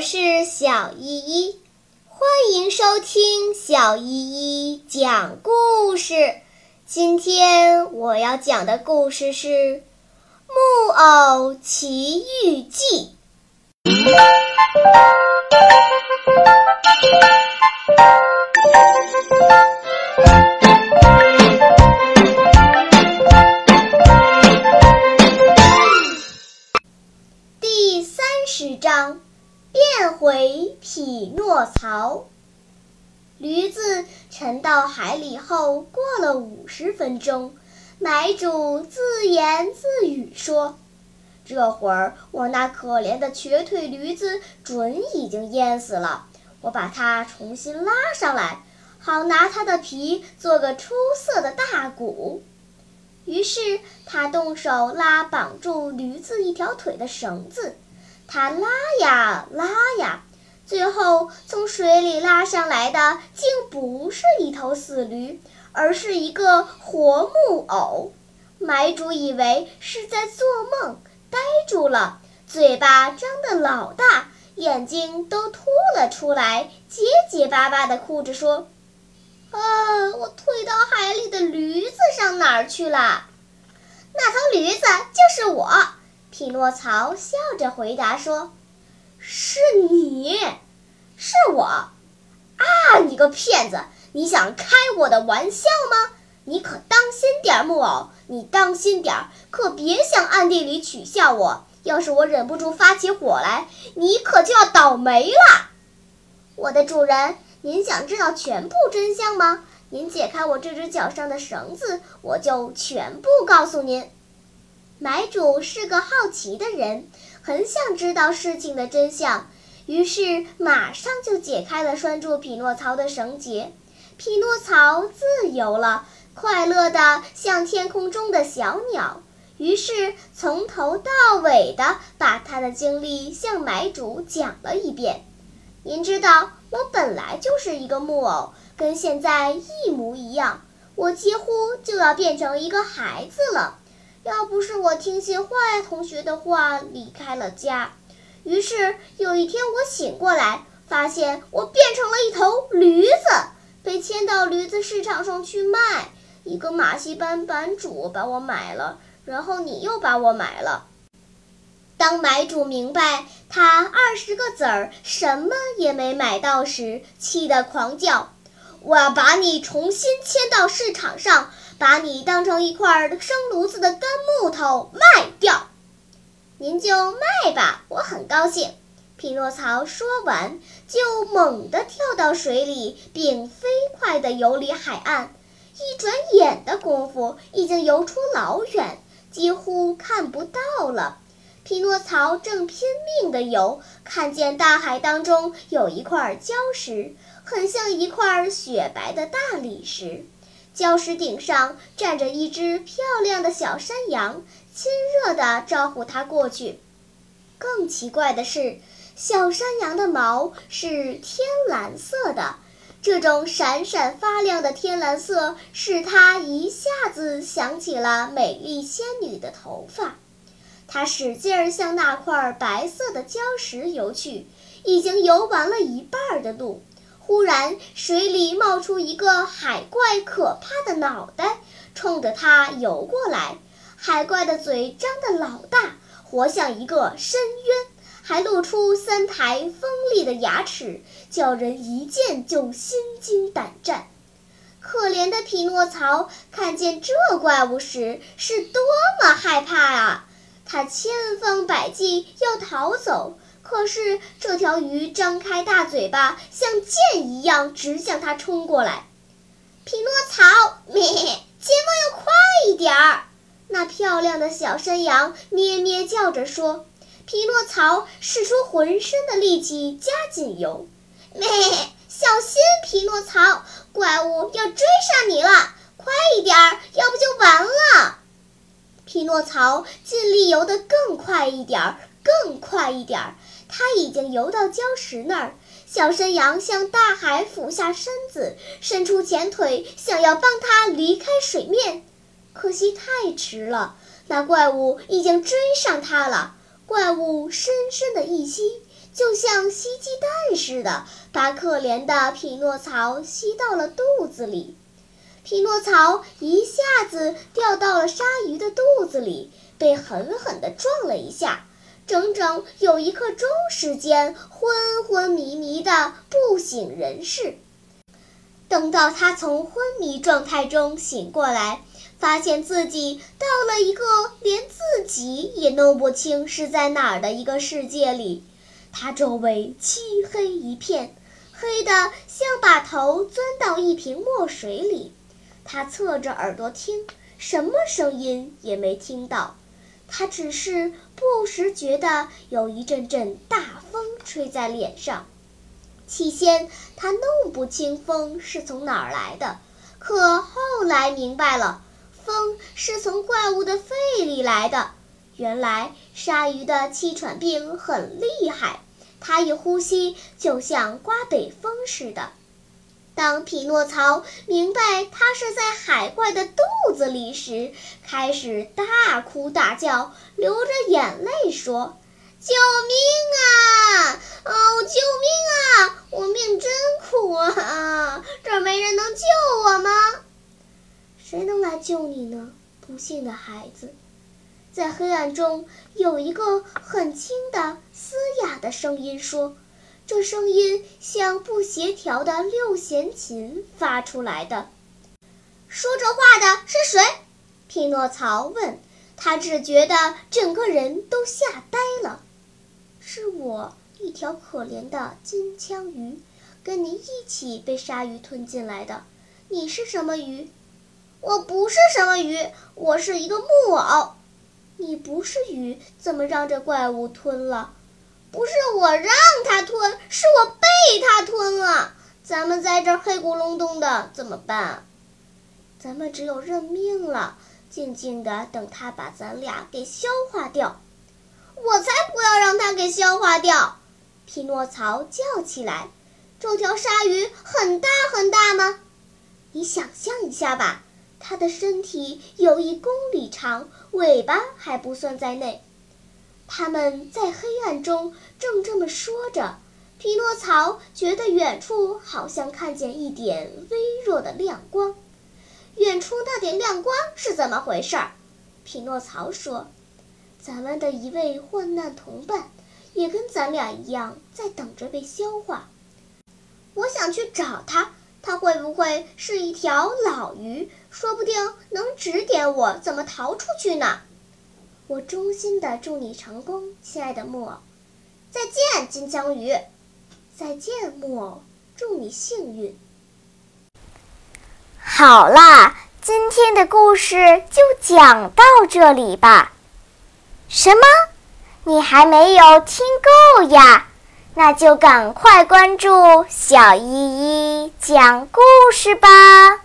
我是小依依，欢迎收听小依依讲故事。今天我要讲的故事是《木偶奇遇记》。第三十章。变回匹诺曹。驴子沉到海里后，过了五十分钟，买主自言自语说：“这会儿我那可怜的瘸腿驴子准已经淹死了。我把它重新拉上来，好拿它的皮做个出色的大鼓。”于是他动手拉绑住驴子一条腿的绳子。他拉呀拉呀，最后从水里拉上来的竟不是一头死驴，而是一个活木偶。买主以为是在做梦，呆住了，嘴巴张得老大，眼睛都凸了出来，结结巴巴地哭着说：“啊，我推到海里的驴子上哪儿去了？那头驴子就是我。”匹诺曹笑着回答说：“是你，是我，啊！你个骗子！你想开我的玩笑吗？你可当心点，木偶！你当心点，可别想暗地里取笑我。要是我忍不住发起火来，你可就要倒霉了。我的主人，您想知道全部真相吗？您解开我这只脚上的绳子，我就全部告诉您。”买主是个好奇的人，很想知道事情的真相，于是马上就解开了拴住匹诺曹的绳结。匹诺曹自由了，快乐的像天空中的小鸟。于是从头到尾的把他的经历向买主讲了一遍。您知道，我本来就是一个木偶，跟现在一模一样。我几乎就要变成一个孩子了。要不是我听信坏同学的话离开了家，于是有一天我醒过来，发现我变成了一头驴子，被牵到驴子市场上去卖。一个马戏班班主把我买了，然后你又把我买了。当买主明白他二十个子儿什么也没买到时，气得狂叫：“我要把你重新牵到市场上！”把你当成一块生炉子的干木头卖掉，您就卖吧，我很高兴。匹诺曹说完，就猛地跳到水里，并飞快地游离海岸。一转眼的功夫，已经游出老远，几乎看不到了。匹诺曹正拼命地游，看见大海当中有一块礁石，很像一块雪白的大理石。礁石顶上站着一只漂亮的小山羊，亲热地招呼它过去。更奇怪的是，小山羊的毛是天蓝色的，这种闪闪发亮的天蓝色使它一下子想起了美丽仙女的头发。它使劲儿向那块白色的礁石游去，已经游完了一半的路。忽然，水里冒出一个海怪，可怕的脑袋冲着它游过来。海怪的嘴张得老大，活像一个深渊，还露出三排锋利的牙齿，叫人一见就心惊胆战。可怜的匹诺曹看见这怪物时，是多么害怕啊！他千方百计要逃走。可是这条鱼张开大嘴巴，像箭一样直向他冲过来。匹诺曹，咩，千万要快一点儿！那漂亮的小山羊咩咩叫着说。匹诺曹使出浑身的力气，加紧游。咩，小心！匹诺曹，怪物要追上你了，快一点儿，要不就完了。匹诺曹尽力游得更快一点儿，更快一点儿。他已经游到礁石那儿，小山羊向大海俯下身子，伸出前腿，想要帮他离开水面，可惜太迟了，那怪物已经追上他了。怪物深深的一吸，就像吸鸡蛋似的，把可怜的匹诺曹吸到了肚子里。匹诺曹一下子掉到了鲨鱼的肚子里，被狠狠地撞了一下，整整有一刻钟时间昏昏迷迷的不省人事。等到他从昏迷状态中醒过来，发现自己到了一个连自己也弄不清是在哪儿的一个世界里。他周围漆黑一片，黑得像把头钻到一瓶墨水里。他侧着耳朵听，什么声音也没听到。他只是不时觉得有一阵阵大风吹在脸上。起先他弄不清风是从哪儿来的，可后来明白了，风是从怪物的肺里来的。原来鲨鱼的气喘病很厉害，它一呼吸就像刮北风似的。当匹诺曹明白他是在海怪的肚子里时，开始大哭大叫，流着眼泪说：“救命啊！哦，救命啊！我命真苦啊！这没人能救我吗？谁能来救你呢？不幸的孩子！”在黑暗中，有一个很轻的、嘶哑的声音说。这声音像不协调的六弦琴发出来的。说这话的是谁？匹诺曹问。他只觉得整个人都吓呆了。是我，一条可怜的金枪鱼，跟你一起被鲨鱼吞进来的。你是什么鱼？我不是什么鱼，我是一个木偶。你不是鱼，怎么让这怪物吞了？不是我让它吞，是我被它吞了。咱们在这儿黑咕隆咚的，怎么办？咱们只有认命了，静静的等它把咱俩给消化掉。我才不要让它给消化掉！匹诺曹叫起来：“这条鲨鱼很大很大吗？你想象一下吧，它的身体有一公里长，尾巴还不算在内。”他们在黑暗中正这么说着，匹诺曹觉得远处好像看见一点微弱的亮光。远处那点亮光是怎么回事？匹诺曹说：“咱们的一位患难同伴，也跟咱俩一样在等着被消化。我想去找他，他会不会是一条老鱼？说不定能指点我怎么逃出去呢。”我衷心的祝你成功，亲爱的木偶。再见，金枪鱼。再见，木偶。祝你幸运。好啦，今天的故事就讲到这里吧。什么？你还没有听够呀？那就赶快关注小依依讲故事吧。